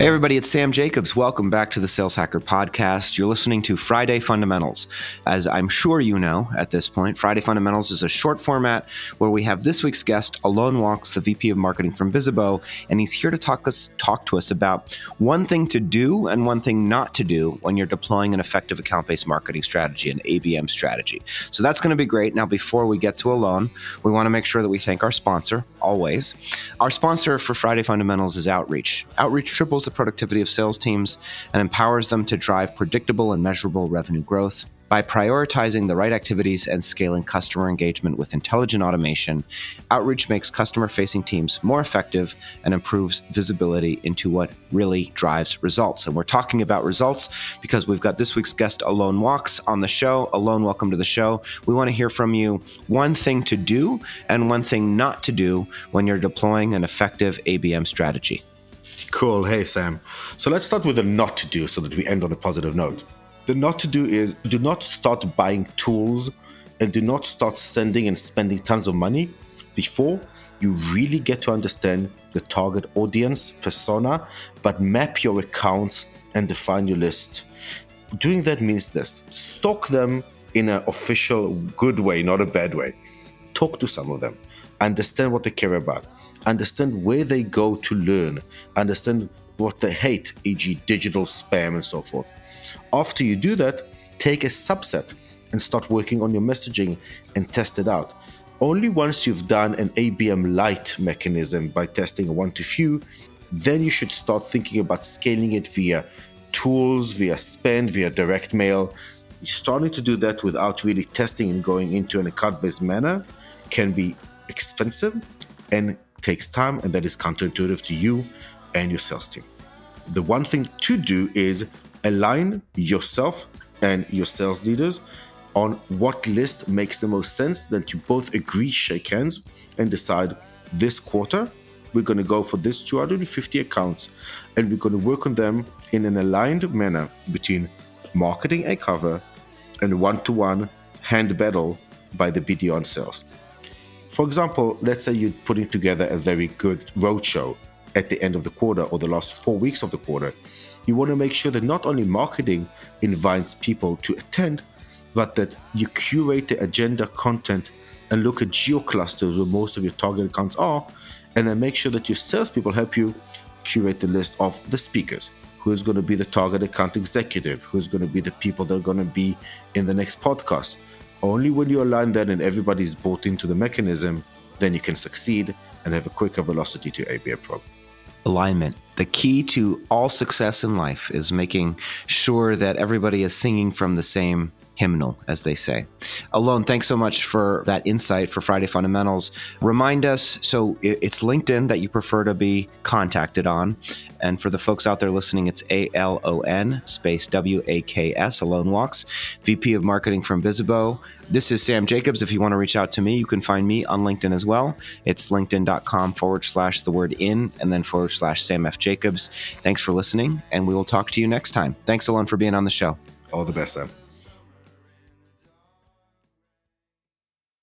Hey, everybody, it's Sam Jacobs. Welcome back to the Sales Hacker Podcast. You're listening to Friday Fundamentals. As I'm sure you know at this point, Friday Fundamentals is a short format where we have this week's guest, Alon Waks, the VP of Marketing from Bizible, and he's here to talk, us, talk to us about one thing to do and one thing not to do when you're deploying an effective account based marketing strategy, an ABM strategy. So that's going to be great. Now, before we get to Alon, we want to make sure that we thank our sponsor, always. Our sponsor for Friday Fundamentals is Outreach. Outreach triples the productivity of sales teams and empowers them to drive predictable and measurable revenue growth. By prioritizing the right activities and scaling customer engagement with intelligent automation, Outreach makes customer facing teams more effective and improves visibility into what really drives results. And we're talking about results because we've got this week's guest, Alon Waks, on the show. Alon, welcome to the show. We want to hear from you one thing to do and one thing not to do when you're deploying an effective ABM strategy. Cool. Hey, Sam. So let's start with the not to do so that we end on a positive note. The not to do is do not start buying tools and do not start sending and spending tons of money before you really get to understand the target audience persona, but map your accounts and define your list. Doing that means this stalk them in an official good way, not a bad way. Talk to some of them, understand what they care about understand where they go to learn, understand what they hate, e.g., digital spam and so forth. After you do that, take a subset and start working on your messaging and test it out. Only once you've done an ABM light mechanism by testing a one to few, then you should start thinking about scaling it via tools, via spend, via direct mail. You're starting to do that without really testing and going into an account based manner can be expensive and takes time and that is counterintuitive to you and your sales team. The one thing to do is align yourself and your sales leaders on what list makes the most sense that you both agree, shake hands, and decide this quarter we're going to go for this 250 accounts and we're going to work on them in an aligned manner between marketing a cover and one to one hand battle by the BD on sales. For example, let's say you're putting together a very good roadshow at the end of the quarter or the last four weeks of the quarter. You want to make sure that not only marketing invites people to attend, but that you curate the agenda content and look at geo clusters where most of your target accounts are, and then make sure that your salespeople help you curate the list of the speakers. Who's going to be the target account executive? Who's going to be the people that are going to be in the next podcast? Only when you align that and everybody's bought into the mechanism, then you can succeed and have a quicker velocity to ABM program. Alignment. The key to all success in life is making sure that everybody is singing from the same hymnal, as they say. Alon, thanks so much for that insight for Friday Fundamentals. Remind us so it's LinkedIn that you prefer to be contacted on. And for the folks out there listening, it's A L O N space W A K S, Alon Waks, VP of Marketing from Bizible. This is Sam Jacobs. If you want to reach out to me, you can find me on LinkedIn as well. It's linkedin.com forward slash the word in and then forward slash Sam F. Jacobs. Thanks for listening, and we will talk to you next time. Thanks, Alon, for being on the show. All the best, Sam.